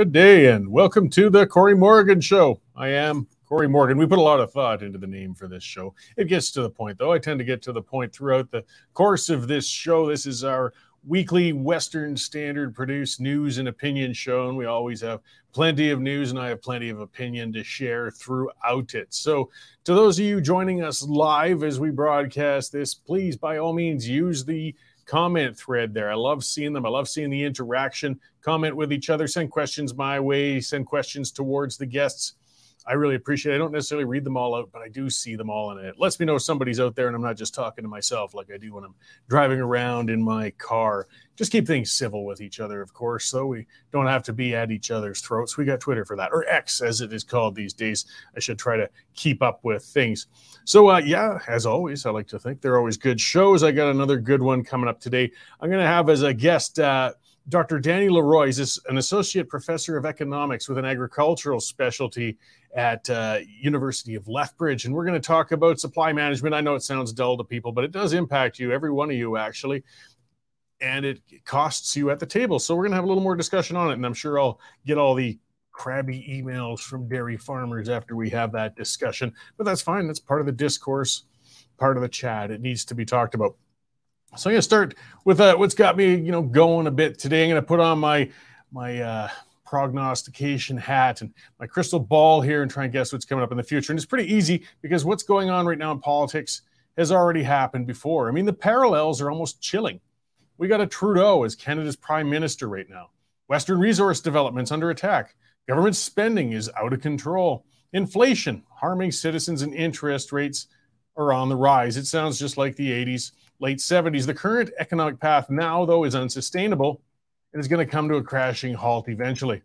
Good day and welcome to the Corey Morgan Show. I am Corey Morgan. We put a lot of thought into the name for this show. It gets to the point, though. I tend to get to the point throughout the course of this show. This is our weekly Western Standard produced news and opinion show, and we always have plenty of news and I have plenty of opinion to share throughout it. So, to those of you joining us live as we broadcast this, please by all means use the comment thread there. I love seeing them. I love seeing the interaction. Comment with each other, send questions my way, send questions towards the guests. I really appreciate it. I don't necessarily read them all out, but I do see them all, and it lets me know somebody's out there and I'm not just talking to myself like I do when I'm driving around in my car. Just keep things civil with each other, of course, so we don't have to be at each other's throats. We got Twitter for that, or X as it is called these days. I should try to keep up with things. So, uh, yeah, as always, I like to think they're always good shows. I got another good one coming up today. I'm going to have as a guest, uh, Dr. Danny Le Roy is an associate professor of economics with an agricultural specialty at uh, University of Lethbridge, and we're going to talk about supply management. I know it sounds dull to people, but it does impact you, every one of you actually, and it costs you at the table. So we're going to have a little more discussion on it, and I'm sure I'll get all the crabby emails from dairy farmers after we have that discussion. But that's fine. That's part of the discourse, part of the chat. It needs to be talked about. So I'm going to start with uh, what's got me, you know, going a bit today. I'm going to put on my my uh, prognostication hat and my crystal ball here and try and guess what's coming up in the future. And it's pretty easy because what's going on right now in politics has already happened before. I mean, the parallels are almost chilling. We got a Trudeau as Canada's prime minister right now. Western resource developments under attack. Government spending is out of control. Inflation harming citizens and interest rates are on the rise. It sounds just like the 80s late 70s. The current economic path now, though, is unsustainable and is going to come to a crashing halt eventually.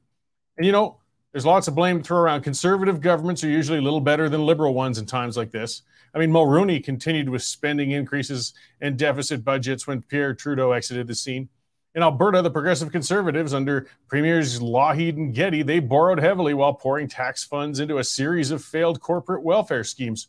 And you know, there's lots of blame to throw around. Conservative governments are usually a little better than liberal ones in times like this. I mean, Mulroney continued with spending increases and deficit budgets when Pierre Trudeau exited the scene. In Alberta, the progressive conservatives under premiers Lougheed and Getty, they borrowed heavily while pouring tax funds into a series of failed corporate welfare schemes.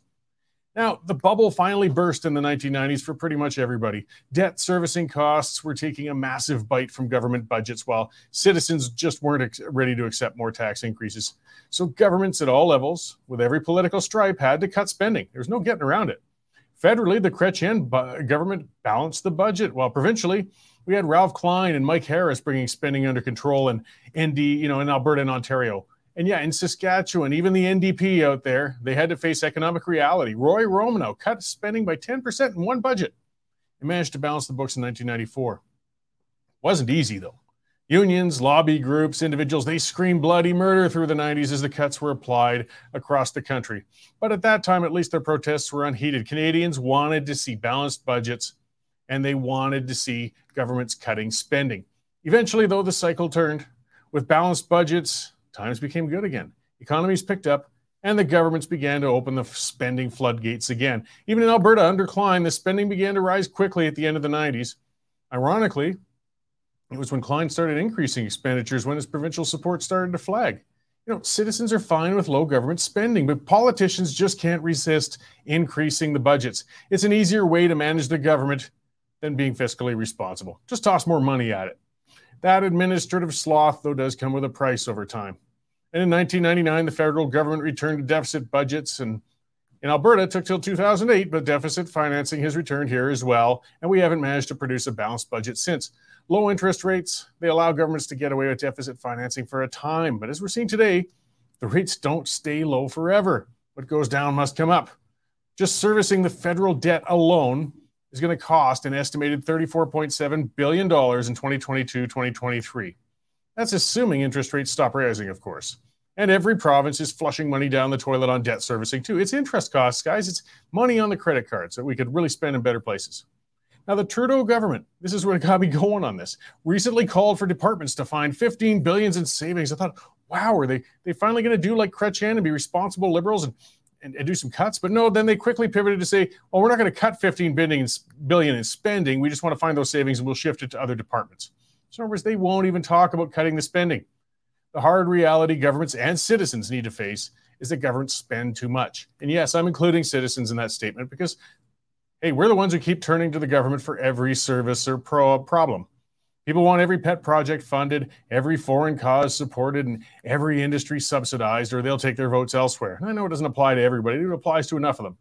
Now, the bubble finally burst in the 1990s for pretty much everybody. Debt servicing costs were taking a massive bite from government budgets while citizens just weren't ex- ready to accept more tax increases. So, governments at all levels, with every political stripe, had to cut spending. There's no getting around it. Federally, the Chrétien bu- government balanced the budget, while provincially, we had Ralph Klein and Mike Harris bringing spending under control in ND, you know, in Alberta and Ontario. And yeah, in Saskatchewan, even the NDP out there, they had to face economic reality. Roy Romanow cut spending by 10% in one budget and managed to balance the books in 1994. Wasn't easy, though. Unions, lobby groups, individuals, they screamed bloody murder through the 90s as the cuts were applied across the country. But at that time, at least their protests were unheeded. Canadians wanted to see balanced budgets and they wanted to see governments cutting spending. Eventually, though, the cycle turned. With balanced budgets, times became good again. Economies picked up, and the governments began to open the spending floodgates again. Even in Alberta, under Klein, the spending began to rise quickly at the end of the 90s. Ironically, it was when Klein started increasing expenditures when his provincial support started to flag. You know, citizens are fine with low government spending, but politicians just can't resist increasing the budgets. It's an easier way to manage the government than being fiscally responsible. Just toss more money at it. That administrative sloth, though, does come with a price over time. And in 1999, the federal government returned to deficit budgets. And in Alberta, it took till 2008, but deficit financing has returned here as well. And we haven't managed to produce a balanced budget since. Low interest rates, they allow governments to get away with deficit financing for a time. But as we're seeing today, the rates don't stay low forever. What goes down must come up. Just servicing the federal debt alone is going to cost an estimated $34.7 billion in 2022 2023. That's assuming interest rates stop rising, of course. And every province is flushing money down the toilet on debt servicing too. It's interest costs, guys. It's money on the credit cards that we could really spend in better places. Now, the Trudeau government, this is what got me going on this, recently called for departments to find 15 billions in savings. I thought, wow, are they they finally going to do like Chrétien and be responsible liberals and, and, and, do some cuts? But no, then they quickly pivoted to say, well, we're not going to cut 15 billion, billion in spending. We just want to find those savings and we'll shift it to other departments. So, in words, they won't even talk about cutting the spending. The hard reality governments and citizens need to face is that governments spend too much. And yes, I'm including citizens in that statement because, hey, we're the ones who keep turning to the government for every service or pro problem. People want every pet project funded, every foreign cause supported, and every industry subsidized, or they'll take their votes elsewhere. And I know it doesn't apply to everybody, it applies to enough of them.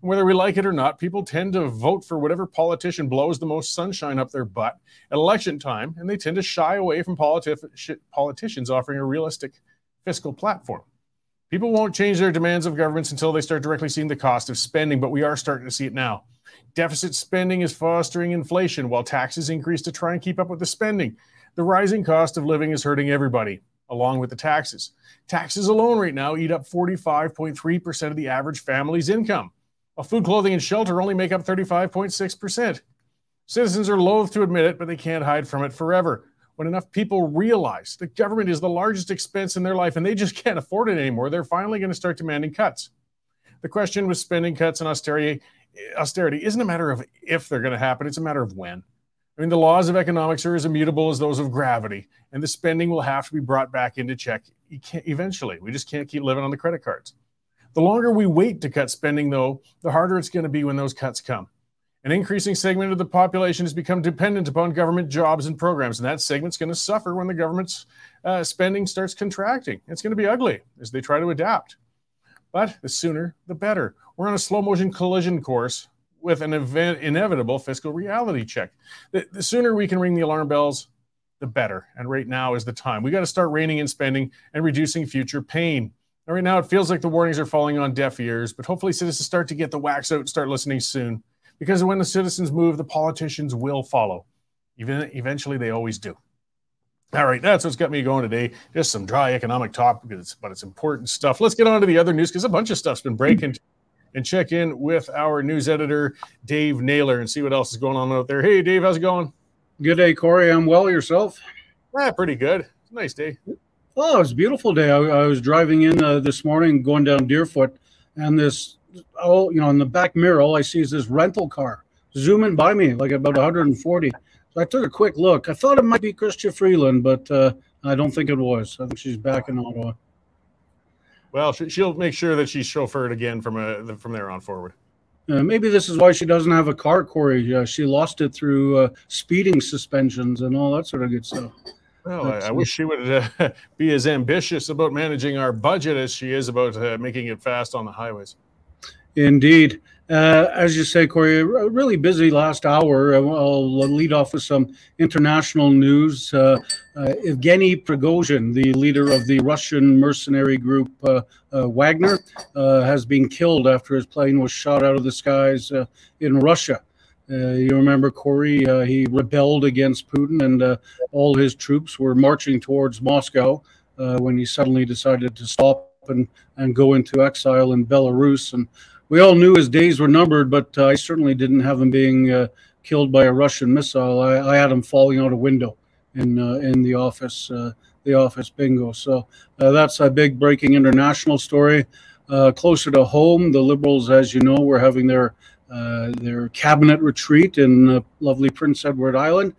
And whether we like it or not, people tend to vote for whatever politician blows the most sunshine up their butt at election time, and they tend to shy away from politi- politicians offering a realistic fiscal platform. People won't change their demands of governments until they start directly seeing the cost of spending, but we are starting to see it now. Deficit spending is fostering inflation while taxes increase to try and keep up with the spending. The rising cost of living is hurting everybody, along with the taxes. Taxes alone right now eat up 45.3% of the average family's income, food, clothing, and shelter only make up 35.6%. Citizens are loath to admit it, but they can't hide from it forever. When enough people realize the government is the largest expense in their life and they just can't afford it anymore, they're finally going to start demanding cuts. The question with spending cuts and austerity austerity isn't a matter of if they're going to happen, it's a matter of when. I mean, the laws of economics are as immutable as those of gravity, and the spending will have to be brought back into check eventually. We just can't keep living on the credit cards. The longer we wait to cut spending, though, the harder it's going to be when those cuts come. An increasing segment of the population has become dependent upon government jobs and programs, and that segment's going to suffer when the government's uh, spending starts contracting. It's going to be ugly as they try to adapt. But the sooner, the better. We're on a slow motion collision course with an event, inevitable fiscal reality check. The, the sooner we can ring the alarm bells, the better. And right now is the time. We got to start reining in spending and reducing future pain. And right now, it feels like the warnings are falling on deaf ears, but hopefully, citizens start to get the wax out and start listening soon. Because when the citizens move, the politicians will follow. Even eventually, they always do. All right, that's what's got me going today. Just some dry economic topics, but it's, important stuff. Let's get on to the other news because a bunch of stuff's been breaking. And check in with our news editor, Dave Naylor, and see what else is going on out there. Hey, Dave, how's it going? Good day, Corey. I'm well. Yourself? Yeah, pretty good. Nice day. Oh, it was a beautiful day. I, I was driving in uh, this morning, going down Deerfoot, and this, oh, you know, in the back mirror, all I see is this rental car zooming by me like about 140. So I took a quick look. I thought it might be Chrystia Freeland, but uh, I don't think it was. I think she's back in Ottawa. Well, she'll make sure that she's chauffeured again from a, from there on forward. Uh, maybe this is why she doesn't have a car, Corey. Uh, she lost it through uh, speeding suspensions and all that sort of good stuff. Well, I, I, wish she would uh, be as ambitious about managing our budget as she is about uh, making it fast on the highways. Indeed. Uh, as you say, Corey, really busy last hour. I'll lead off with some international news. Uh, uh, Evgeny Prigozhin, the leader of the Russian mercenary group uh, uh, Wagner, uh, has been killed after his plane was shot out of the skies in Russia. You remember, Corey, he rebelled against Putin, and all his troops were marching towards Moscow when he suddenly decided to stop and, and go into exile in Belarus. And we all knew his days were numbered, but uh, I certainly didn't have him being uh, killed by a Russian missile. I, I, had him falling out a window in uh, in the office uh, the office bingo. So uh, that's a big breaking international story. Uh, closer to home, the Liberals, as you know, were having their their cabinet retreat in lovely Prince Edward Island.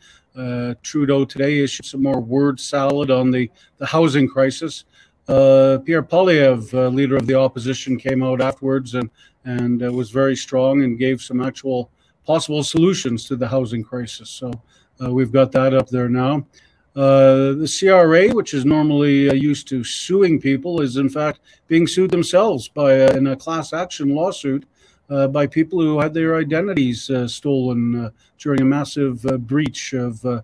Trudeau today issued some more word salad on the, the housing crisis. Uh, Pierre uh, leader of the opposition, came out afterwards and and uh, was very strong and gave some actual possible solutions to the housing crisis. So uh, we've got that up there now. Uh, the CRA, which is normally uh, used to suing people, is in fact being sued themselves by in a class action lawsuit uh, by people who had their identities uh, stolen uh, during a massive uh, breach of uh,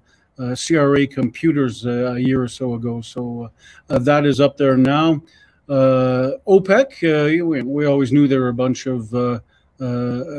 CRA computers a year or so ago. So that is up there now. Uh, OPEC, uh, we, we, always knew there were a bunch of uh,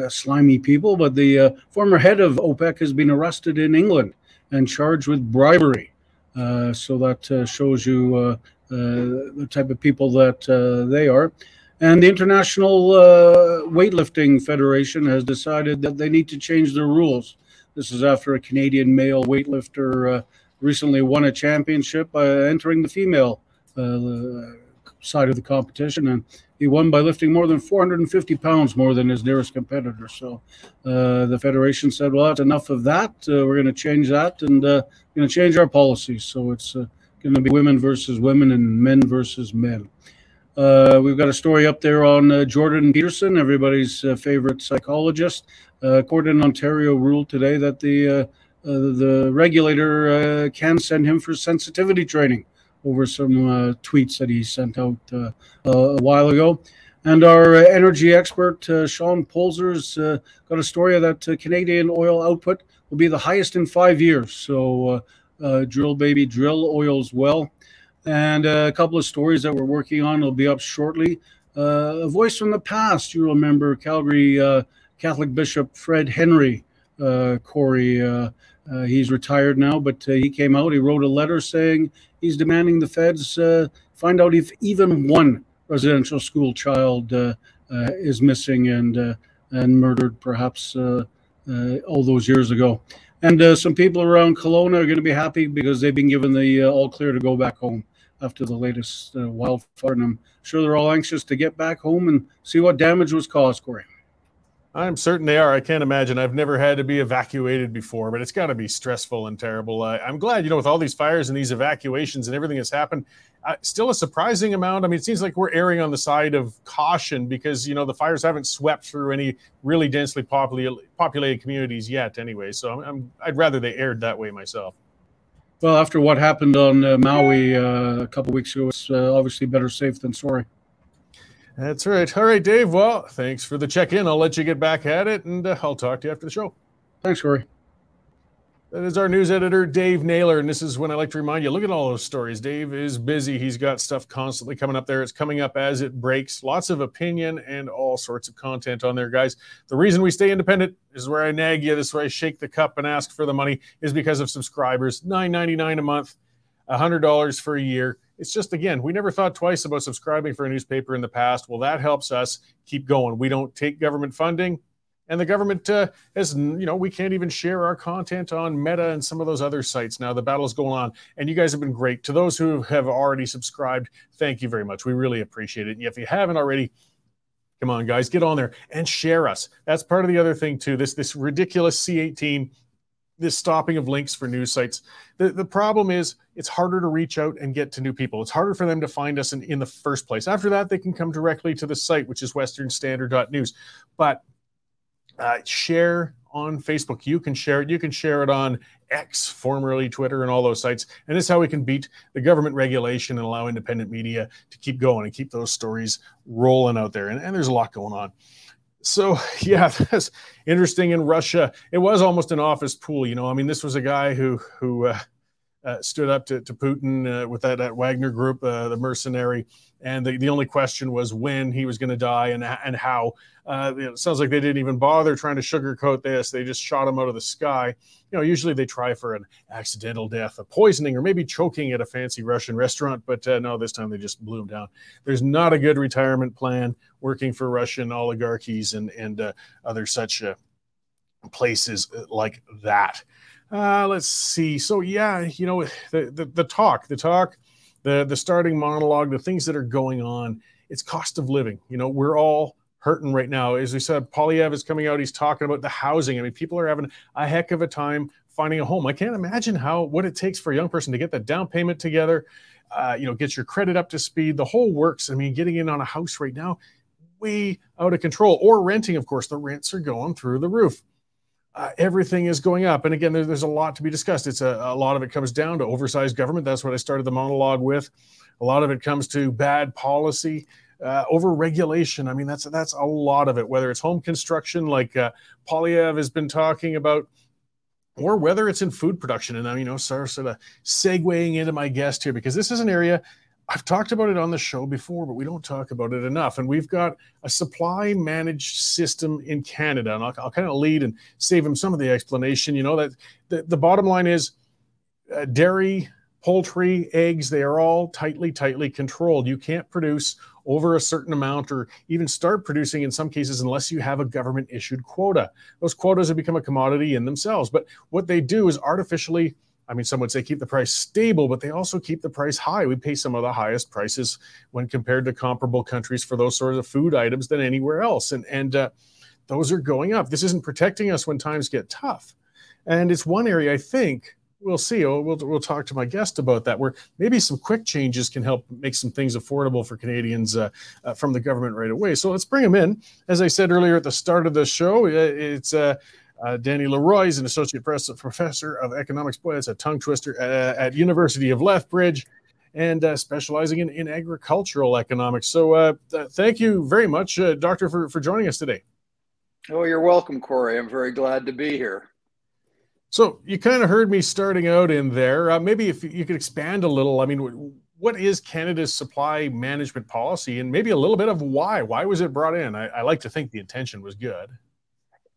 slimy people, but the former head of OPEC has been arrested in England and charged with bribery. so that shows you the type of people that they are. And the International uh, Weightlifting Federation has decided that they need to change their rules. This is after a Canadian male weightlifter uh, recently won a championship by entering the female uh, side of the competition, and he won by lifting more than 450 pounds more than his nearest competitor. So uh, the federation said, "Well, that's enough of that. Uh, we're going to change that, and uh, going to change our policies. So it's going to be women versus women and men versus men." Uh, we've got a story up there on uh, Jordan Peterson, everybody's uh, favorite psychologist. Uh, court in Ontario ruled today that the uh, the regulator can send him for sensitivity training over some tweets that he sent out a while ago. And our energy expert, Sean Polczer's got a story that Canadian oil output will be the highest in five years. So drill, baby, drill oil's well and a couple of stories that we're working on will be up shortly. Uh, a voice from the past, you remember Calgary uh, Catholic Bishop Fred Henry uh, Corey. Uh, uh, he's retired now, but uh, he came out. He wrote a letter saying he's demanding the feds find out if even one residential school child is missing and and murdered, perhaps all those years ago. And some people around Kelowna are going to be happy because they've been given the all clear to go back home after the latest uh, wildfire. And I'm sure they're all anxious to get back home and see what damage was caused, Corey. I'm certain they are. I can't imagine. I've never had to be evacuated before, but it's got to be stressful and terrible. I'm glad, you know, with all these fires and these evacuations and everything that's happened, uh, still a surprising amount. I mean, it seems like we're erring on the side of caution because, you know, the fires haven't swept through any really densely populated, populated communities yet, anyway. So I'm, I'm, I'd rather they aired that way myself. Well, after what happened on uh, Maui uh, a couple weeks ago, it's uh, obviously better safe than sorry. That's right. All right, Dave. Well, thanks for the check in. I'll let you get back at it, and uh, I'll talk to you after the show. Thanks, Corey. That is our news editor, Dave Naylor. And this is when I like to remind you look at all those stories. Dave is busy. He's got stuff constantly coming up there. It's coming up as it breaks. Lots of opinion and all sorts of content on there, guys. The reason we stay independent is where I nag you. This is where I shake the cup and ask for the money, is because of subscribers. $9.99 a month, $100 for a year. It's just, again, we never thought twice about subscribing for a newspaper in the past. Well, that helps us keep going. We don't take government funding and the government uh, has you know we can't even share our content on meta and some of those other sites now. The battle's going on. And you guys have been great. To those who have already subscribed thank you very much. We really appreciate it. And if you haven't already come on guys get on there and share us. That's part of the other thing too. This this ridiculous c18 this stopping of links for news sites. The, the problem is it's harder to reach out and get to new people. It's harder for them to find us in, in the first place. After that they can come directly to the site which is westernstandard.news but uh, share on Facebook. You can share it. You can share it on X, formerly Twitter, and all those sites. And this is how we can beat the government regulation and allow independent media to keep going and keep those stories rolling out there. And, and there's a lot going on. So yeah, that's interesting. In Russia, it was almost an office pool. You know, I mean, this was a guy who who uh, uh, stood up to, to Putin uh, with that, that Wagner group, uh, the mercenary. And the, the only question was when he was going to die and, and how. Uh, you know, it sounds like they didn't even bother trying to sugarcoat this. They just shot him out of the sky. You know, usually they try for an accidental death, a poisoning, or maybe choking at a fancy Russian restaurant. But uh, no, this time they just blew him down. There's not a good retirement plan working for Russian oligarchies and, and uh, other such places like that. Uh, let's see. So yeah, you know, the, the, the talk, the talk, the the starting monologue, the things that are going on. It's cost of living. You know, we're all hurting right now. As we said, Poilievre is coming out. He's talking about the housing. I mean, people are having a heck of a time finding a home. I can't imagine how what it takes for a young person to get that down payment together. Uh, you know, get your credit up to speed. The whole works. I mean, getting in on a house right now, way out of control. Or renting, of course, the rents are going through the roof uh, everything is going up. And again, there, there's a lot to be discussed. It's a, a lot of it comes down to oversized government. That's what I started the monologue with. A lot of it comes to bad policy, uh, over regulation. I mean, that's that's a lot of it. Whether it's home construction, like uh, Poilievre has been talking about, or whether it's in food production. And I'm, you know, sort of segueing into my guest here because this is an area I've talked about it on the show before, but we don't talk about it enough. And we've got a supply managed system in Canada. And I'll, I'll kind of lead and save him some of the explanation. You know, that the, the bottom line is uh, dairy, poultry, eggs, they are all tightly, tightly controlled. You can't produce over a certain amount or even start producing in some cases unless you have a government issued quota. Those quotas have become a commodity in themselves. But what they do is artificially I mean, some would say keep the price stable, but they also keep the price high. We pay some of the highest prices when compared to comparable countries for those sorts of food items than anywhere else, and and uh, those are going up. This isn't protecting us when times get tough, and it's one area I think we'll see. We'll, we'll, talk to my guest about that, where maybe some quick changes can help make some things affordable for Canadians uh, uh, from the government right away. So let's bring him in. As I said earlier at the start of the show, uh, it's uh, Danny Le Roy is an associate professor of economics. Boy, that's a tongue twister uh, at University of Lethbridge and uh, specializing in, in agricultural economics. So uh, th- thank you very much, uh, Doctor, for, for joining us today. Oh, you're welcome, Corey. I'm very glad to be here. So you kind of heard me starting out in there. Uh, maybe if you could expand a little. I mean, what is Canada's supply management policy, and maybe a little bit of why? Why was it brought in? I, I like to think the intention was good.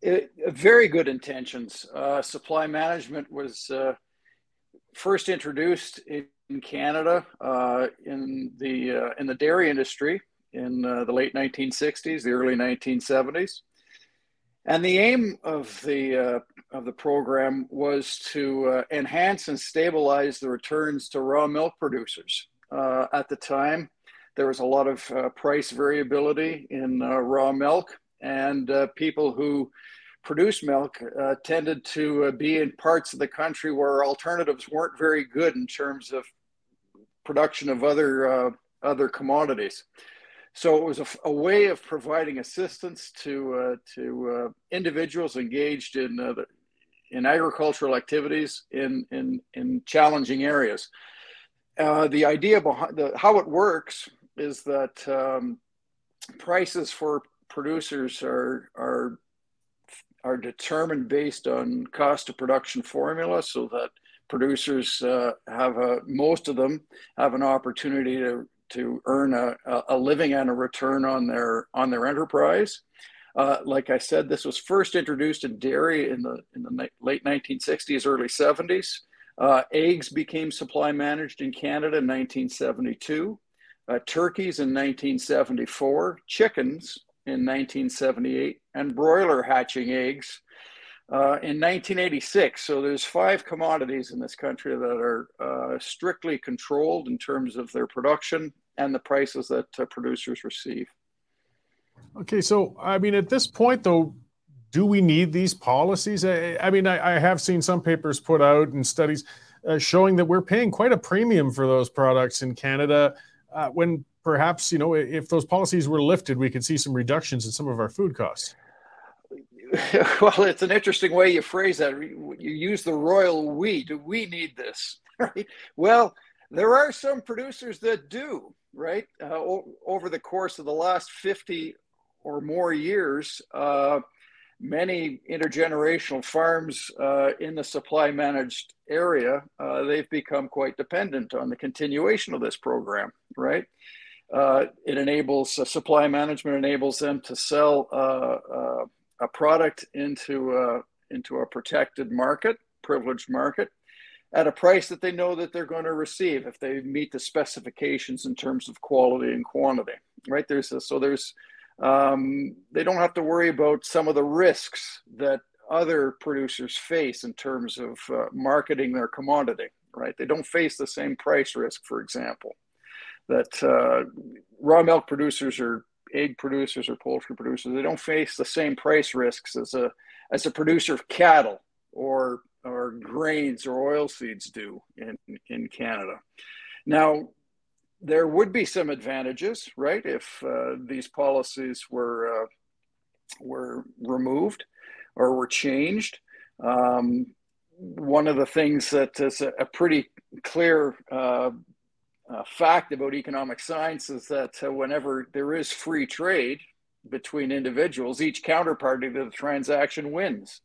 It, very good intentions. Uh, supply management was uh, first introduced in Canada uh, in the uh, in the dairy industry in uh, the late 1960s, the early 1970s. And the aim of the uh, of the program was to enhance and stabilize the returns to raw milk producers. At the time, there was a lot of price variability in raw milk, and uh, people who produce milk tended to be in parts of the country where alternatives weren't very good in terms of production of other other commodities. So it was a, a, way of providing assistance to uh, to uh, individuals engaged in uh, the, in agricultural activities in in, in challenging areas. Uh, the idea behind the, how it works is that um, prices for producers are are are determined based on cost of production formula, so that producers uh, have a most of them have an opportunity to to earn a, a living and a return on their on their enterprise. Uh, like I said, this was first introduced in dairy in the in the late 1960s, early 70s. Uh, eggs became supply managed in Canada in 1972. Uh, turkeys in 1974, chickens in 1978, and broiler hatching eggs uh, in 1986. So there's five commodities in this country that are uh, strictly controlled in terms of their production and the prices that uh, producers receive. Okay, so I mean, at this point, though, do we need these policies? I, I mean, I, I, have seen some papers put out and studies uh, showing that we're paying quite a premium for those products in Canada. Uh, when perhaps, you know, if those policies were lifted, we could see some reductions in some of our food costs. Well, it's an interesting way you phrase that. You use the royal we. Do we need this? Right? Well, there are some producers that do right? Uh, o- over the course of the last 50 or more years, uh, many intergenerational farms uh, in the supply managed area, uh, they've become quite dependent on the continuation of this program, right? Uh, it enables uh, supply management enables them to sell a product into into a protected market, privileged market, at a price that they know that they're going to receive if they meet the specifications in terms of quality and quantity right? There's a, so there's um, they don't have to worry about some of the risks that other producers face in terms of uh, marketing their commodity right? They don't face the same price risk for example that uh, raw milk producers or egg producers or poultry producers they don't face the same price risks as a as a producer of cattle or or grains or oil seeds do in, in Canada. Now, there would be some advantages, right, if uh, these policies were uh, were removed or were changed. Um, one of the things that is a, a pretty clear uh, uh fact about economic science is that uh, whenever there is free trade between individuals, each counterparty to the transaction wins,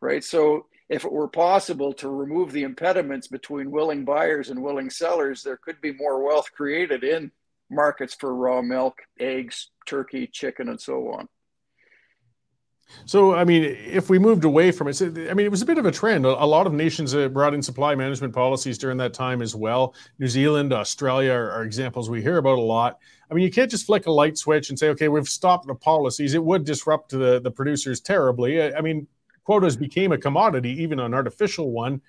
right? So if it were possible to remove the impediments between willing buyers and willing sellers, there could be more wealth created in markets for raw milk, eggs, turkey, chicken, and so on. So, I mean, if we moved away from it, I mean, it was a bit of a trend. A lot of nations brought in supply management policies during that time as well. New Zealand, Australia are, are, examples we hear about a lot. I mean, you can't just flick a light switch and say, okay, we've stopped the policies. It would disrupt the, the producers terribly. I mean, quotas became a commodity, even an artificial one.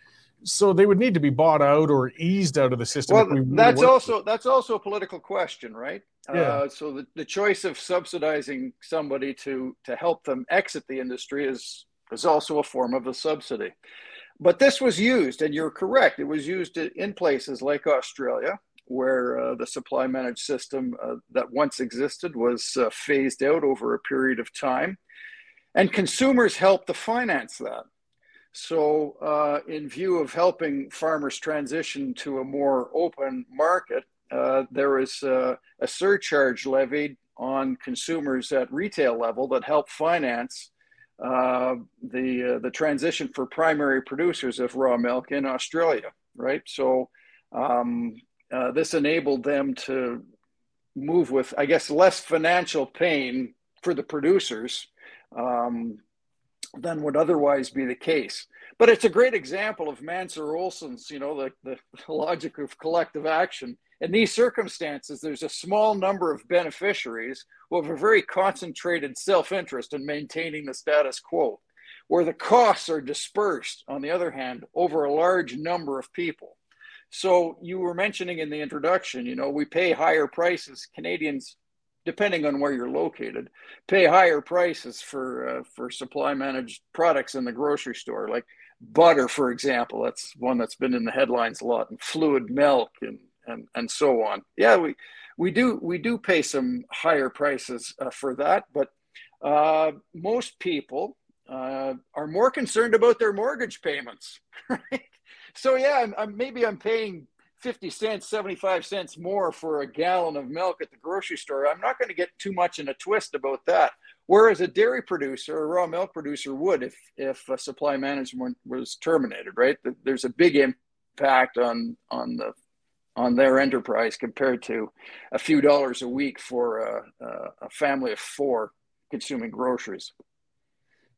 So they would need to be bought out or eased out of the system. Well, we that's also that's also a political question, right? Yeah. Uh, so the, the choice of subsidizing somebody to to help them exit the industry is is also a form of a subsidy. But this was used, and you're correct. It was used in places like Australia, where uh, the supply managed system uh, that once existed was uh, phased out over a period of time. and consumers helped to finance that. So, uh, in view of helping farmers transition to a more open market, uh, there is uh, a surcharge levied on consumers at retail level that help finance uh, the uh, the transition for primary producers of raw milk in Australia. Right, so um, uh, this enabled them to move with, I guess, less financial pain for the producers um, than would otherwise be the case. But it's a great example of Mancur Olson's, you know, the, the logic of collective action. In these circumstances, there's a small number of beneficiaries who have a very concentrated self interest in maintaining the status quo, where the costs are dispersed, on the other hand, over a large number of people. So you were mentioning in the introduction, you know, we pay higher prices. Canadians depending on where you're located, pay higher prices for uh, for supply managed products in the grocery store, like butter, for example. That's one that's been in the headlines a lot, and fluid milk, and and and so on. Yeah, we we do we do pay some higher prices uh, for that, but uh, most people uh, are more concerned about their mortgage payments, right? So yeah, I'm, I'm, maybe I'm paying 50 cents, 75 cents more for a gallon of milk at the grocery store. I'm not going to get too much in a twist about that. Whereas a dairy producer, a raw milk producer would if, if supply management was terminated, right? There's a big impact on, on the on their enterprise compared to a few dollars a week for a, a family of four consuming groceries.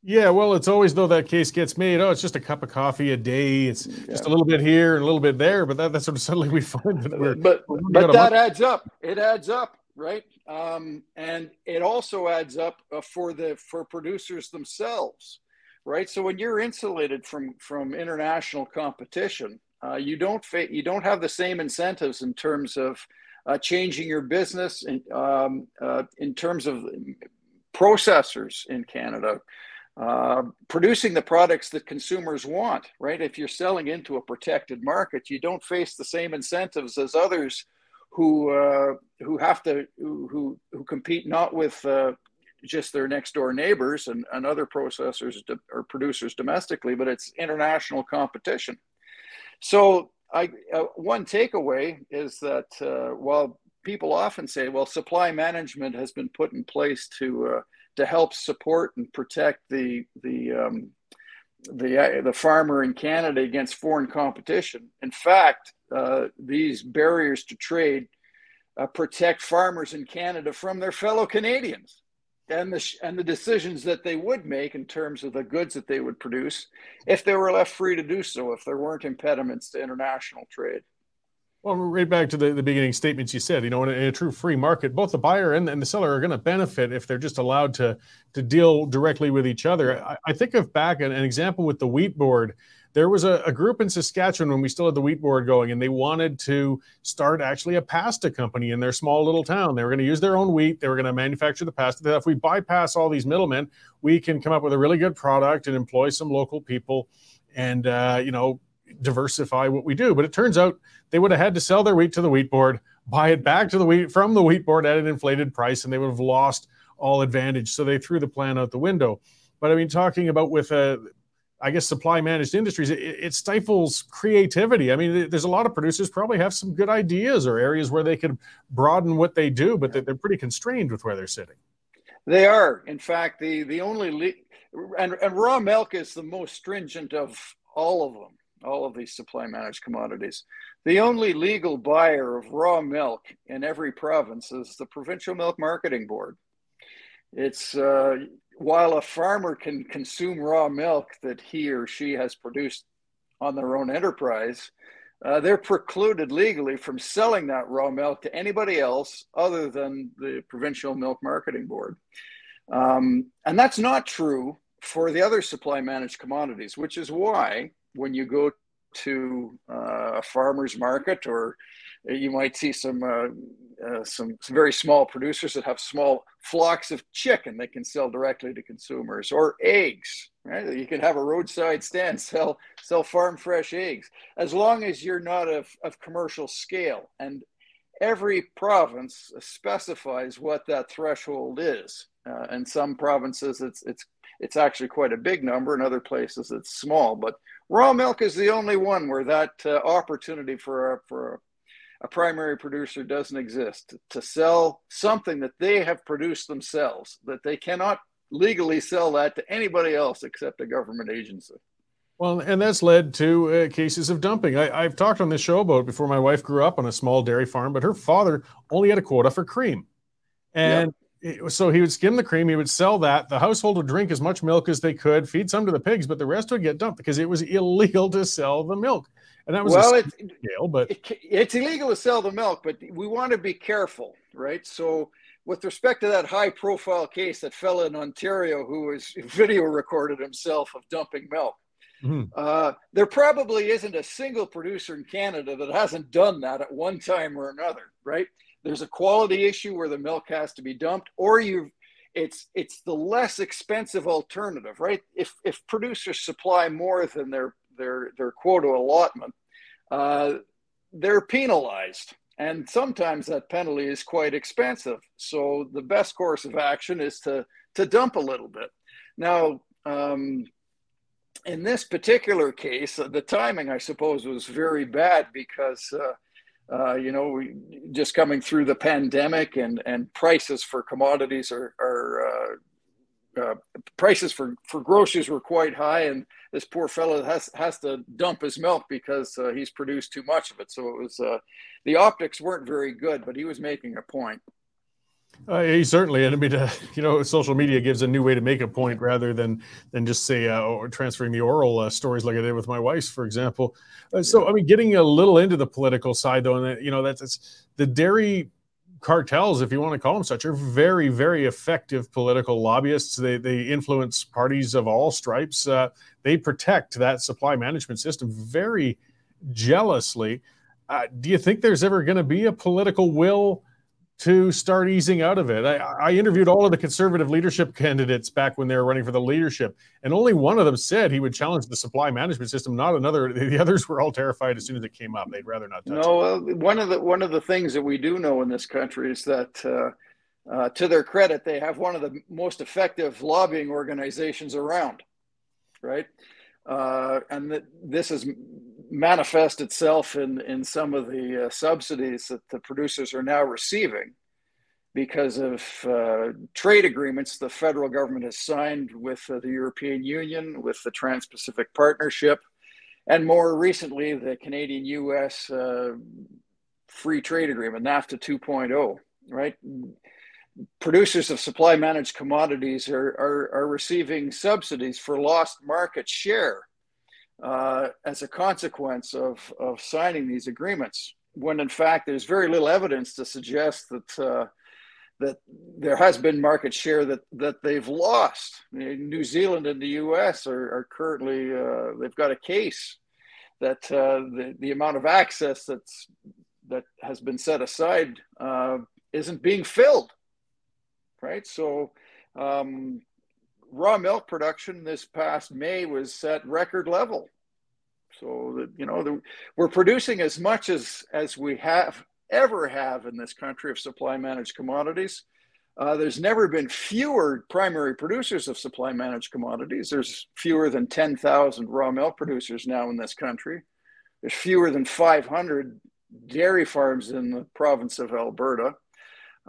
Yeah, well, it's always though that case gets made. Oh, it's just a cup of coffee a day. It's yeah. just a little bit here and a little bit there, but that, that's sort of suddenly we find that we're but we're but that adds up. It adds up, right? Um, and it also adds up uh, for the for producers themselves, right? So when you're insulated from from international competition, uh, you don't fa- you don't have the same incentives in terms of uh, changing your business and um, uh, in terms of processors in Canada uh, producing the products that consumers want, right? If you're selling into a protected market, you don't face the same incentives as others who uh, who have to who who compete not with uh, just their next door neighbors and, and other processors or producers domestically, but it's international competition. So, I uh, one takeaway is that uh, while people often say, well, supply management has been put in place to to help support and protect the the um, the the farmer in Canada against foreign competition. In fact, uh, these barriers to trade uh, protect farmers in Canada from their fellow Canadians and the and the decisions that they would make in terms of the goods that they would produce if they were left free to do so if there weren't impediments to international trade. Well, right back to the, the beginning statements you said, you know, in a, in a true free market, both the buyer and, and the seller are going to benefit if they're just allowed to to deal directly with each other. I, I think of back an, an, example with the wheat board. There was a, a, group in Saskatchewan when we still had the wheat board going, and they wanted to start actually a pasta company in their small little town. They were going to use their own wheat. They were going to manufacture the pasta. If we bypass all these middlemen, we can come up with a really good product and employ some local people, and uh, you know, diversify what we do. But it turns out they would have had to sell their wheat to the wheat board, buy it back to the wheat from the wheat board at an inflated price, and they would have lost all advantage. So they threw the plan out the window. But I mean, talking about with a, uh, I guess supply managed industries, it, it, stifles creativity. I mean, there's a lot of producers probably have some good ideas or areas where they could broaden what they do, but they're pretty constrained with where they're sitting. They are. In fact, the the only le- and, and raw milk is the most stringent of all of them all of these supply managed commodities. The only legal buyer of raw milk in every province is the Provincial Milk Marketing Board. It's uh, while a farmer can consume raw milk that he or she has produced on their own enterprise, uh, they're precluded legally from selling that raw milk to anybody else other than the Provincial Milk Marketing Board. Um, and that's not true for the other supply managed commodities, which is why when you go to uh, a farmer's market or you might see some, uh, uh, some, some very small producers that have small flocks of chicken they can sell directly to consumers or eggs right? You can have a roadside stand sell sell farm fresh eggs. As long as you're not of, of commercial scale and every province specifies what that threshold is. Uh, in some provinces it's it's it's actually quite a big number. In other places, it's small. But raw milk is the only one where that uh, opportunity for a, for a, a primary producer doesn't exist to sell something that they have produced themselves that they cannot legally sell that to anybody else except a government agency. Well, and that's led to uh, cases of dumping. I, have talked on this show about before my wife grew up on a small dairy farm, but her father only had a quota for cream. And so he would skim the cream, he would sell that. The household would drink as much milk as they could, feed some to the pigs, but the rest would get dumped because it was illegal to sell the milk. And that was well, it's, scale, but it, it's illegal to sell the milk, but we want to be careful, right? So, with respect to that high profile case, that fella in Ontario who was video recorded himself of dumping milk Mm-hmm. Uh, there probably isn't a single producer in Canada that hasn't done that at one time or another, right? There's a quality issue where the milk has to be dumped, or you it's it's the less expensive alternative, right? If if producers supply more than their their their quota allotment, uh, they're penalized, and sometimes that penalty is quite expensive. So the best course of action is to to dump a little bit. Now, um, in this particular case, uh, the timing, I suppose, was very bad because, uh, uh, you know, we, just coming through the pandemic and, and prices for commodities are, are uh, uh, prices for, for groceries were quite high. And this poor fellow has, has to dump his milk because uh, he's produced too much of it. So it was, the optics weren't very good, but he was making a point. Uh, he certainly, and I mean, uh, you know, social media gives a new way to make a point rather than than just say uh, or transferring the oral uh, stories like I did with my wife's, for example. Uh, so, I mean, getting a little into the political side, though, and you know, that's, that's the dairy cartels, if you want to call them such, are very, very effective political lobbyists. They they influence parties of all stripes. Uh, they protect that supply management system very jealously. do you think there's ever going to be a political will? To start easing out of it. I, I, interviewed all of the conservative leadership candidates back when they were running for the leadership, and only one of them said he would challenge the supply management system. Not another. The others were all terrified as soon as it came up. They'd rather not touch. No, it. one of the one of the things that we do know in this country is that. Uh, uh, to their credit, they have one of the most effective lobbying organizations around, right? Uh, and that this has manifest itself in, in some of the uh, subsidies that the producers are now receiving because of uh, trade agreements the federal government has signed with uh, the European Union, with the Trans Pacific Partnership, and more recently, the Canadian US uh, Free Trade Agreement, NAFTA 2.0, right? Producers of supply managed commodities are, are, are receiving subsidies for lost market share uh, as a consequence of, of signing these agreements, when in fact there's very little evidence to suggest that uh, that there has been market share that that they've lost. New Zealand and the U.S. are, are currently uh, they've got a case that uh, the the amount of access that's that has been set aside uh, isn't being filled, right? So. Um, raw milk production this past May was at record level. So that you know, the, we're producing as much as as we have ever have in this country of supply managed commodities. Uh, there's never been fewer primary producers of supply managed commodities. There's fewer than 10,000 raw milk producers now in this country. There's fewer than 500 dairy farms in the province of Alberta.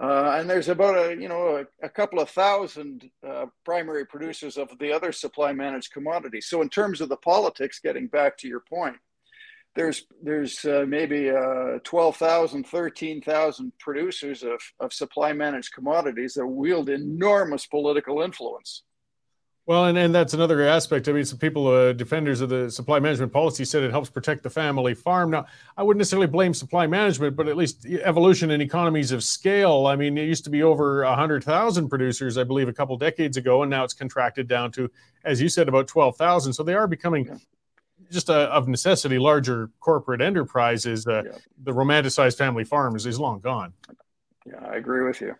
Uh, and there's about a you know a, a couple of thousand uh, primary producers of the other supply managed commodities. So in terms of the politics, getting back to your point, there's there's uh, maybe uh, 12,000, 13,000 producers of, of supply managed commodities that wield enormous political influence. Well, and, and that's another aspect. I mean, some people, uh, defenders of the supply management policy, said it helps protect the family farm. Now, I wouldn't necessarily blame supply management, but at least evolution and economies of scale. I mean, it used to be over 100,000 producers, I believe, a couple decades ago, and now it's contracted down to, as you said, about 12,000. So they are becoming just a, of necessity larger corporate enterprises. Uh, yeah. The romanticized family farm is, is long gone. Yeah, I agree with you.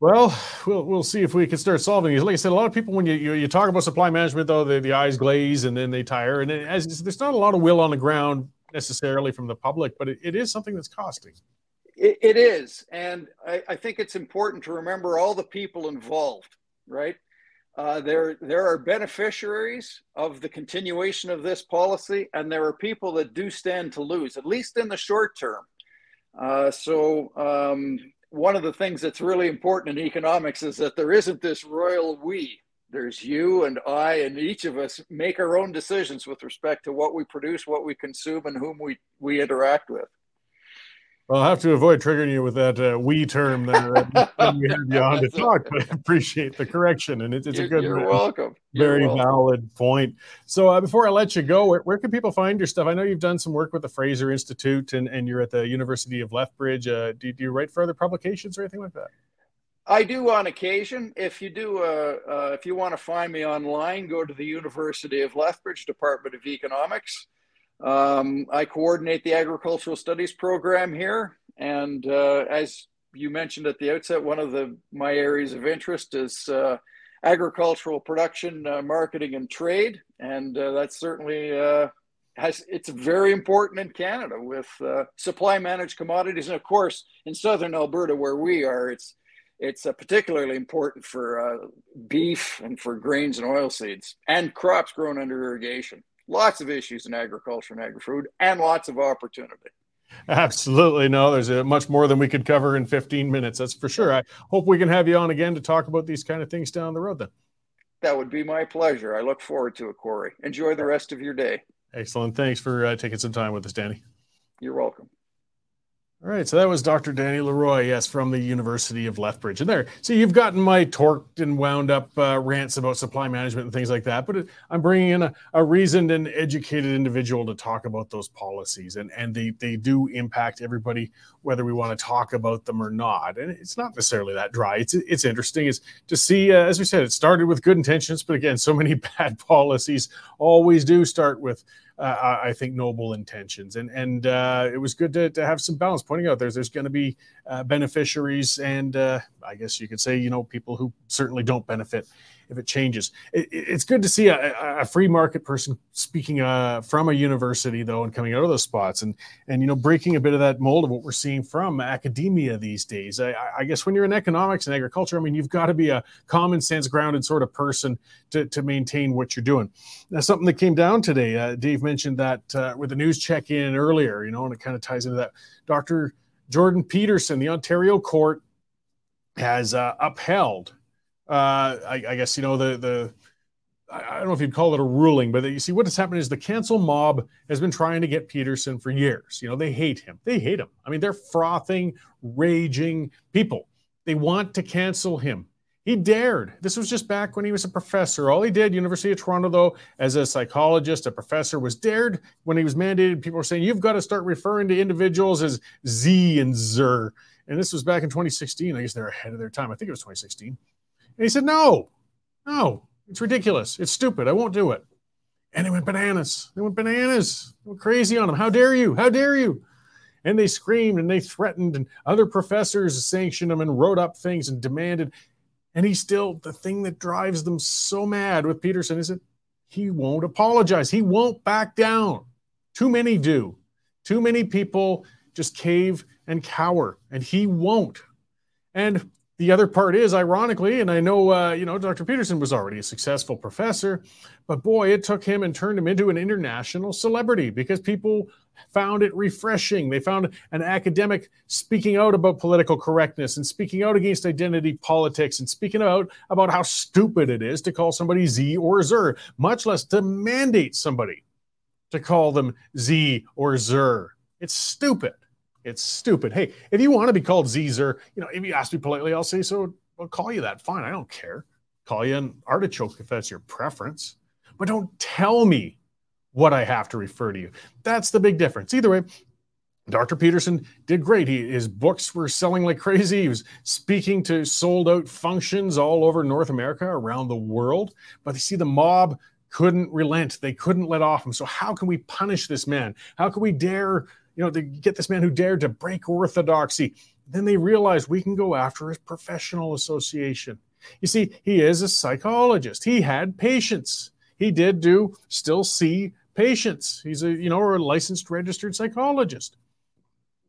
Well, we'll we'll see if we can start solving these. Like I said, a lot of people when you you, you talk about supply management, though, the, the eyes glaze and then they tire, and it, as there's not a lot of will on the ground necessarily from the public, but it, it is something that's costing. it, it is, and I, I, think it's important to remember all the people involved, right? Uh, there, there are beneficiaries of the continuation of this policy, and there are people that do stand to lose, at least in the short term. Uh, so, um, one of the things that's really important in economics is that there isn't this royal we. There's you and I, and each of us make our own decisions with respect to what we produce, what we consume, and whom we, we interact with. Well, I'll have to avoid triggering you with that uh, "we" term there when we have you on to talk. But I appreciate the correction, and it, it's you're, a good, you're welcome. You're very welcome. valid point. So, uh, before I let you go, where, where, can people find your stuff? I know you've done some work with the Fraser Institute, and, and you're at the University of Lethbridge. Uh, do, do, you write for other publications or anything like that? I do on occasion. If you do, uh, uh, if you want to find me online, go to the University of Lethbridge Department of Economics. Um, I coordinate the agricultural studies program here, and uh, as you mentioned at the outset, one of the my areas of interest is uh, agricultural production, uh, marketing, and trade, and uh, that's certainly uh, has it's very important in Canada with uh, supply managed commodities, and of course in southern Alberta where we are, it's it's particularly important for beef and for grains and oilseeds and crops grown under irrigation lots of issues in agriculture and agri-food and lots of opportunity. Absolutely. No there's a much more than we could cover in 15 minutes that's for sure. I hope we can have you on again to talk about these kind of things down the road then. That would be my pleasure. I look forward to it corey. Enjoy the rest of your day. Excellent. Thanks for uh, taking some time with us danny. You're welcome all right, so that was Dr. Danny Le Roy, yes, from the University of Lethbridge. And there, so you've gotten my torqued and wound up uh, rants about supply management and things like that, but I'm bringing in a, a, reasoned and educated individual to talk about those policies, and and they they do impact everybody, whether we want to talk about them or not. And it's not necessarily that dry. It's it's interesting is to see, uh, as we said, it started with good intentions, but again, so many bad policies always do start with uh, I think noble intentions, and and uh, it was good to, to have some balance. Pointing out there's there's going to be beneficiaries, and uh, I guess you could say you know people who certainly don't benefit if it changes. It, it's good to see a, a, free market person speaking uh, from a university though and coming out of those spots and and you know breaking a bit of that mold of what we're seeing from academia these days. I, I guess when you're in economics and agriculture, I mean you've got to be a common sense grounded sort of person to, to maintain what you're doing. Now, something that came down today. Uh, Dave mentioned that uh, with the news check in earlier, you know, and it kind of ties into that. Dr. Jordan Peterson, the Ontario court has uh, upheld uh, I, I, guess you know the the I don't know if you'd call it a ruling, but you see what has happened is the cancel mob has been trying to get Peterson for years. You know they hate him. They hate him. I mean they're frothing, raging people. They want to cancel him. He dared. This was just back when he was a professor. All he did, University of Toronto, though, as a psychologist, a professor, was dared when he was mandated. People were saying, you've got to start referring to individuals as Z and Zer. And this was back in 2016. I guess they're ahead of their time. I think it was 2016. And he said, No, no, it's ridiculous. It's stupid. I won't do it. And they went bananas. They went bananas. They went crazy on him. How dare you? How dare you? And they screamed and they threatened, and other professors sanctioned him and wrote up things and demanded. And he still, the thing that drives them so mad with Peterson is that he won't apologize. He won't back down. Too many do. Too many people just cave and cower, and he won't. And the other part is, ironically, and I know, uh, you know, Dr. Peterson was already a successful professor, but boy, it took him and turned him into an international celebrity because people found it refreshing. They found an academic speaking out about political correctness and speaking out against identity politics and speaking out about how stupid it is to call somebody Z or Zer, much less to mandate somebody to call them Z or Zer. It's stupid. It's stupid. Hey, if you want to be called Caesar, you know, if you ask me politely, I'll say so. I'll call you that. Fine. I don't care. Call you an artichoke if that's your preference. But don't tell me what I have to refer to you. That's the big difference. Either way, Dr. Peterson did great. He, his books were selling like crazy. He was speaking to sold out functions all over North America, around the world. But you see, the mob couldn't relent. They couldn't let off him. So, how can we punish this man? How can we dare you know, to get this man who dared to break orthodoxy. Then they realized we can go after his professional association. You see, he is a psychologist. He had patients. He did do still see patients. He's a, you know, a licensed registered psychologist.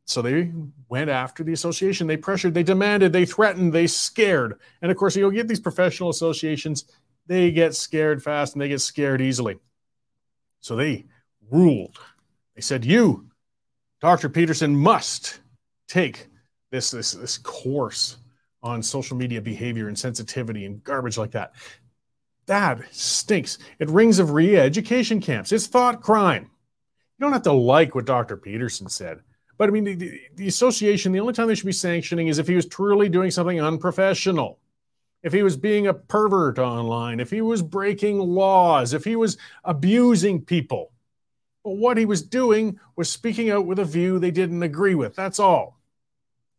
So they went after the association. They pressured, they demanded, they threatened, they scared. And of course, you'll get these professional associations they get scared fast and they get scared easily. So they ruled. They said, You, Dr. Peterson, must take this, this, this course on social media behavior and sensitivity and garbage like that. That stinks. It rings of re education camps. It's thought crime. You don't have to like what Dr. Peterson said. But I mean, the, the, association, the only time they should be sanctioning is if he was truly doing something unprofessional, if he was being a pervert online, if he was breaking laws, if he was abusing people. But what he was doing was speaking out with a view they didn't agree with. That's all.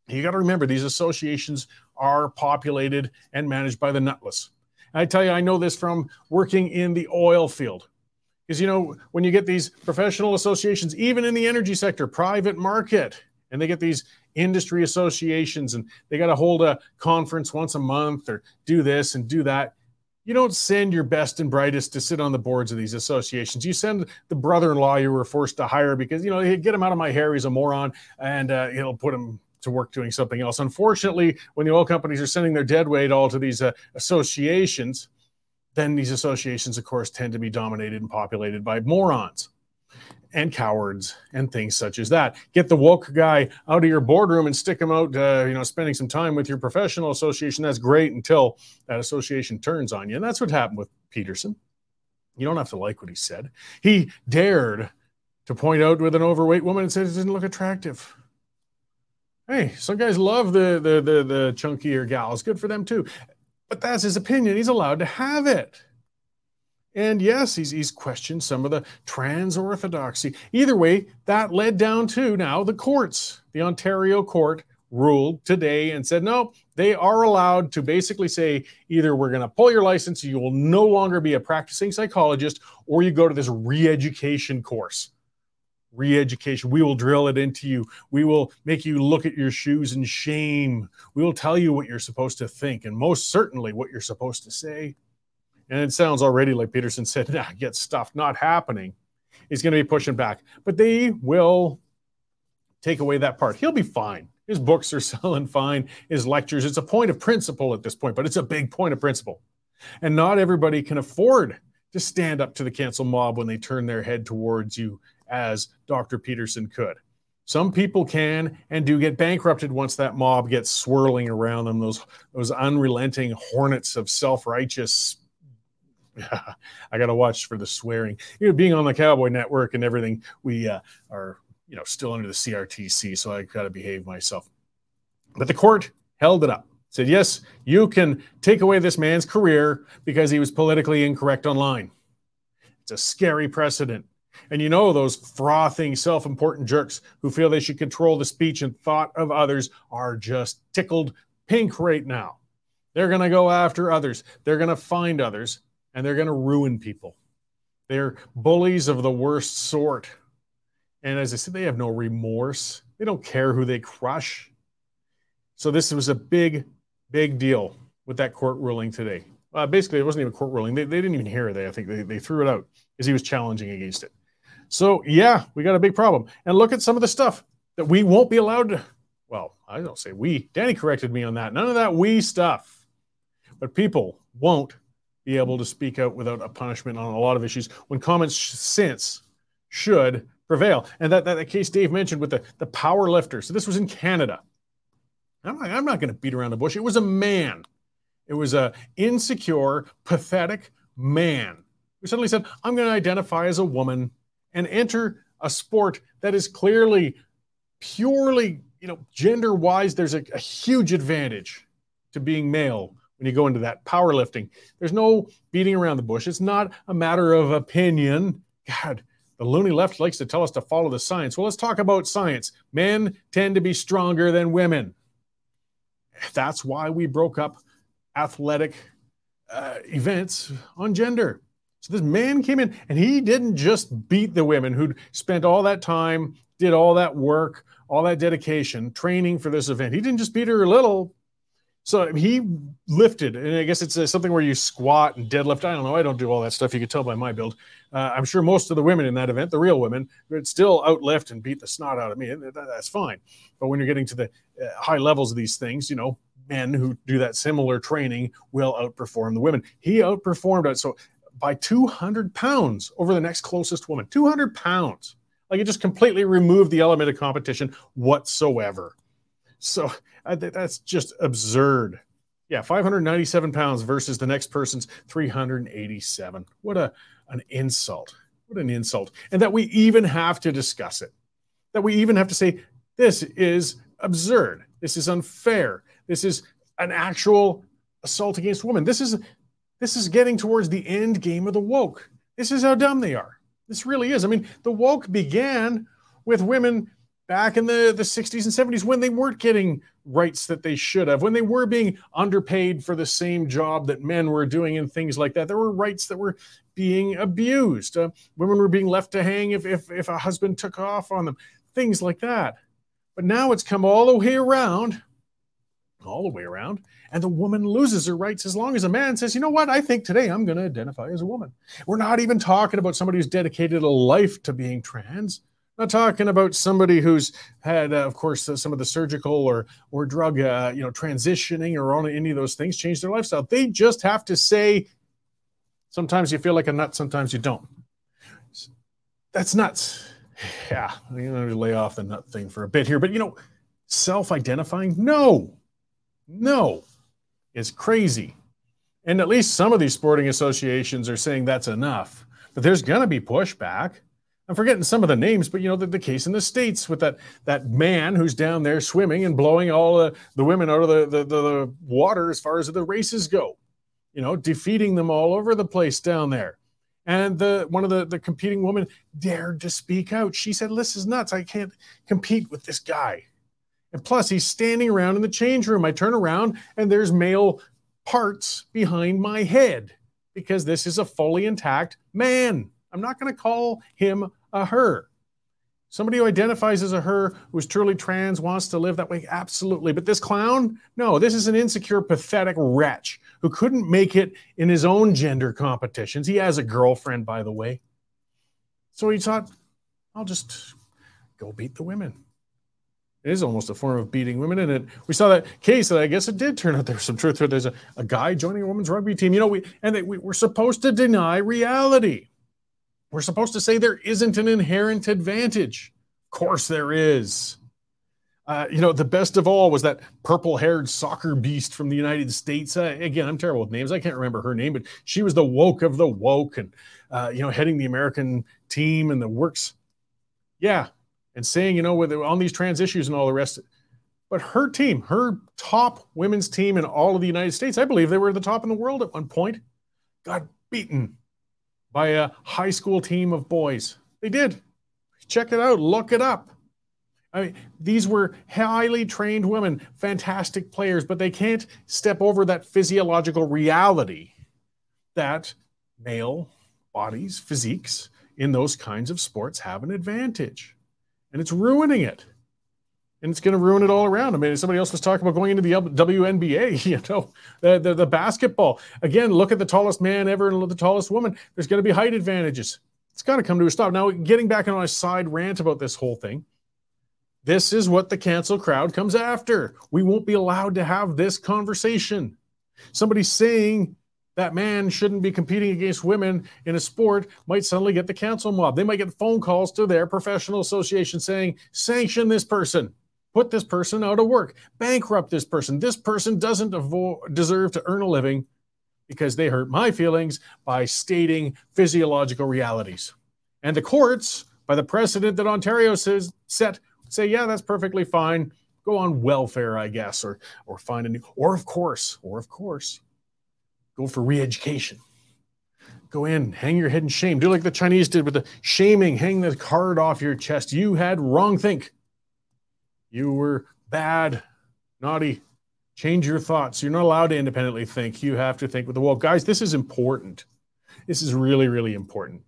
You got to remember, these associations are populated and managed by the nutless. I tell you, I know this from working in the oil field. Because, you know, when you get these professional associations, even in the energy sector, private market, and they get these industry associations and they got to hold a conference once a month or do this and do that. You don't send your best and brightest to sit on the boards of these associations. You send the brother in law you were forced to hire because, you know, get him out of my hair. He's a moron and uh, he'll put him to work doing something else. Unfortunately, when the oil companies are sending their dead weight all to these uh, associations, then these associations, of course, tend to be dominated and populated by morons and cowards and things such as that. Get the woke guy out of your boardroom and stick him out, uh, you know, spending some time with your professional association. That's great until that association turns on you. And that's what happened with Peterson. You don't have to like what he said. He dared to point out with an overweight woman and said it didn't look attractive. Hey, some guys love the the the, the chunkier gals. Good for them too. But that's his opinion. He's allowed to have it. And yes, he's, he's questioned some of the trans orthodoxy. Either way, that led down to now the courts. The Ontario court ruled today and said, no, they are allowed to basically say either we're going to pull your license, you will no longer be a practicing psychologist, or you go to this re education course re-education. We will drill it into you. We will make you look at your shoes in shame. We will tell you what you're supposed to think and most certainly what you're supposed to say. And it sounds already like peterson said nah, get stuff not happening. He's going to be pushing back. But they will take away that part. He'll be fine. His books are selling fine. His lectures it's a point of principle at this point but it's a big point of principle. And not everybody can afford to stand up to the cancel mob when they turn their head towards you as Dr. Peterson could. Some people can and do get bankrupted once that mob gets swirling around them, those, those unrelenting hornets of self righteous. I got to watch for the swearing. You know, being on the Cowboy Network and everything, we uh, are, you know, still under the CRTC, so I got to behave myself. But the court held it up, said, yes, you can take away this man's career because he was politically incorrect online. It's a scary precedent. And you know, those frothing, self important jerks who feel they should control the speech and thought of others are just tickled pink right now. They're going to go after others, they're going to find others, and they're going to ruin people. They're bullies of the worst sort. And as I said, they have no remorse, they don't care who they crush. So, this was a big, big deal with that court ruling today. Uh, basically, it wasn't even a court ruling. They, they didn't even hear it. I think they, they threw it out because he was challenging against it. So, yeah, we got a big problem. And look at some of the stuff that we won't be allowed to. Well, I don't say we. Danny corrected me on that. None of that we stuff. But people won't be able to speak out without a punishment on a lot of issues when common sense should prevail. And that, that, that case Dave mentioned with the, the power lifter. So this was in Canada. I'm not, I'm not going to beat around the bush. It was a man. It was a insecure, pathetic man who suddenly said, I'm going to identify as a woman and enter a sport that is clearly purely, you know, gender wise, there's a, a huge advantage to being male when you go into that powerlifting. There's no beating around the bush. It's not a matter of opinion. God, the loony left likes to tell us to follow the science. Well, let's talk about science. Men tend to be stronger than women. That's why we broke up athletic uh, events on gender. So this man came in and he didn't just beat the women who'd spent all that time, did all that work, all that dedication, training for this event. He didn't just beat her a little. So he lifted, and I guess it's uh, something where you squat and deadlift. I don't know. I don't do all that stuff. You could tell by my build. Uh, I'm sure most of the women in that event, the real women, would still outlift and beat the snot out of me. That's fine. But when you're getting to the uh, high levels of these things, you know, men who do that similar training will outperform the women. He outperformed it. So by 200 pounds over the next closest woman, 200 pounds. Like it just completely removed the element of competition whatsoever. So that's just absurd. Yeah, 597 pounds versus the next person's 387. What a an insult. What an insult. And that we even have to discuss it. That we even have to say this is absurd. This is unfair. This is an actual assault against women. This is this is getting towards the end game of the woke. This is how dumb they are. This really is. I mean, the woke began with women back in the, the 60s and 70s when they weren't getting rights that they should have, when they were being underpaid for the same job that men were doing and things like that. There were rights that were being abused. Uh, women were being left to hang if, if, if a husband took off on them, things like that. But now it's come all the way around, all the way around, and the woman loses her rights as long as a man says, you know what, I think today I'm going to identify as a woman. We're not even talking about somebody who's dedicated a life to being trans. Not talking about somebody who's had, uh, of course, uh, some of the surgical or or drug, uh, you know, transitioning or on any of those things, change their lifestyle. They just have to say, sometimes you feel like a nut, sometimes you don't. That's nuts. Yeah, I'm going to lay off the nut thing for a bit here, but you know, self-identifying, no, no, it's crazy. And at least some of these sporting associations are saying that's enough. But there's going to be pushback. I'm forgetting some of the names, but you know the, the case in the states with that that man who's down there swimming and blowing all the, the women out of the, the, the, water as far as the races go, you know, defeating them all over the place down there. And the one of the, the competing women dared to speak out. She said, This is nuts. I can't compete with this guy. And plus, he's standing around in the change room. I turn around and there's male parts behind my head because this is a fully intact man. I'm not going to call him a her. Somebody who identifies as a her, who's truly trans, wants to live that way, absolutely. But this clown, no, this is an insecure, pathetic wretch who couldn't make it in his own gender competitions. He has a girlfriend, by the way. So he thought, I'll just go beat the women. It is almost a form of beating women. And it, we saw that case that I guess it did turn out there was some truth it. There's a, a guy joining a women's rugby team. You know, we and they, we, we're supposed to deny reality. We're supposed to say there isn't an inherent advantage. Of course, there is. Uh, you know, the best of all was that purple haired soccer beast from the United States. Uh, again, I'm terrible with names. I can't remember her name, but she was the woke of the woke and, uh, you know, heading the American team and the works. Yeah. And saying, you know, on these trans issues and all the rest. But her team, her top women's team in all of the United States, I believe they were the top in the world at one point, got beaten by a high school team of boys. They did. Check it out, look it up. I mean, these were highly trained women, fantastic players, but they can't step over that physiological reality that male bodies, physiques in those kinds of sports have an advantage. And it's ruining it and it's going to ruin it all around. I mean, somebody else was talking about going into the WNBA, you know, the, the, the, basketball. Again, look at the tallest man ever and the tallest woman. There's going to be height advantages. It's got to come to a stop. Now, getting back on a side rant about this whole thing, this is what the cancel crowd comes after. We won't be allowed to have this conversation. Somebody saying that man shouldn't be competing against women in a sport might suddenly get the council mob. They might get phone calls to their professional association saying, sanction this person put this person out of work, bankrupt this person. This person doesn't deserve to earn a living because they hurt my feelings by stating physiological realities. And the courts, by the precedent that Ontario says set, say, yeah, that's perfectly fine. Go on welfare, I guess, or or find a new, or of course, or of course, go for re-education. Go in, hang your head in shame. Do like the Chinese did with the shaming, hang the card off your chest. You had wrong think. You were bad, naughty. Change your thoughts. You're not allowed to independently think. You have to think with the wall. Guys, this is important. This is really, really important.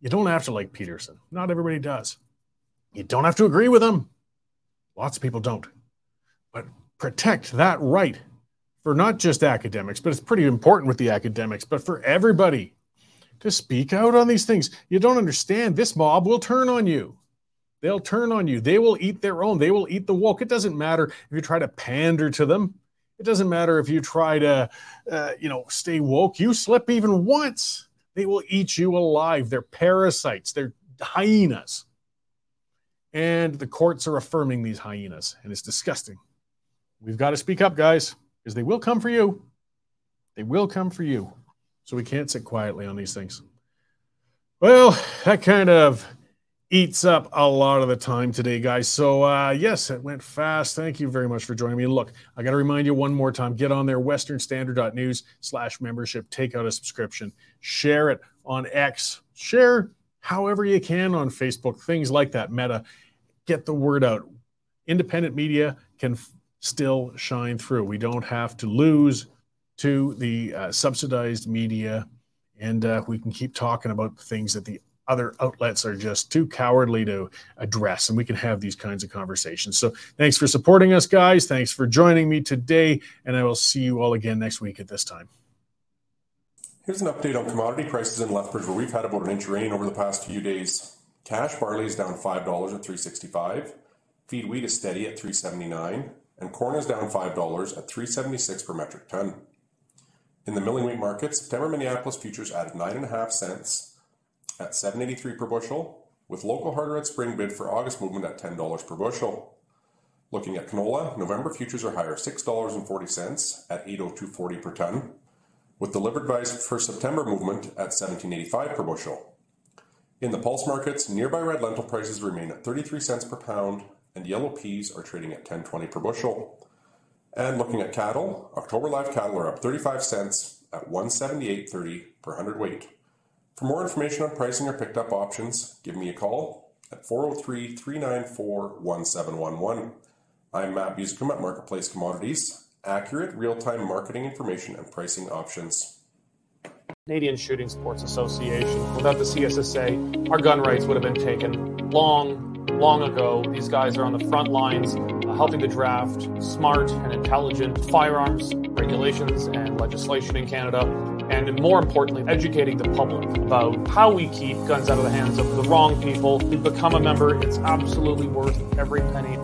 You don't have to like Peterson. Not everybody does. You don't have to agree with him. Lots of people don't. But protect that right for not just academics, but it's pretty important with the academics, but for everybody to speak out on these things. You don't understand. This mob will turn on you. They'll turn on you. They will eat their own. They will eat the woke. It doesn't matter if you try to pander to them. It doesn't matter if you try to, uh, you know, stay woke. You slip even once, they will eat you alive. They're parasites. They're hyenas. And the courts are affirming these hyenas, and it's disgusting. We've got to speak up, guys, because they will come for you. They will come for you. So we can't sit quietly on these things. Well, that kind of eats up a lot of the time today, guys. So, uh, yes, it went fast. Thank you very much for joining me. Look, I got to remind you one more time get on there, westernstandard.news slash membership, take out a subscription, share it on X, share however you can on Facebook, things like that, Meta. Get the word out. Independent media can still shine through. We don't have to lose to the uh, subsidized media, and uh, we can keep talking about things that the other outlets are just too cowardly to address, and we can have these kinds of conversations. So, thanks for supporting us, guys. Thanks for joining me today, and I will see you all again next week at this time. Here's an update on commodity prices in Lethbridge, where we've had about an inch of rain over the past few days. Cash barley is down $5 at 365. Feed wheat is steady at 379 and corn is down $5 at 376 per metric ton. In the milling wheat market, September Minneapolis futures added 9.5 cents at 783 per bushel, with local hard red spring bid for August movement at $10 per bushel. Looking at canola, November futures are higher $6.40 at 802.40 per ton, with delivered buys for September movement at 1785 per bushel. In the pulse markets, nearby red lentil prices remain at 33 cents per pound, and yellow peas are trading at 10.20 per bushel. And looking at cattle, October live cattle are up 35 cents at 178.30 per hundredweight. For more information on pricing or picked up options, give me a call at 403 394 1711. I'm Matt Busicum at Marketplace Commodities, accurate real time marketing information and pricing options. Canadian Shooting Sports Association. Without the CSSA, our gun rights would have been taken long, long ago. These guys are on the front lines uh, helping to draft smart and intelligent firearms regulations and legislation in Canada. And more importantly, educating the public about how we keep guns out of the hands of the wrong people. You become a member, it's absolutely worth every penny.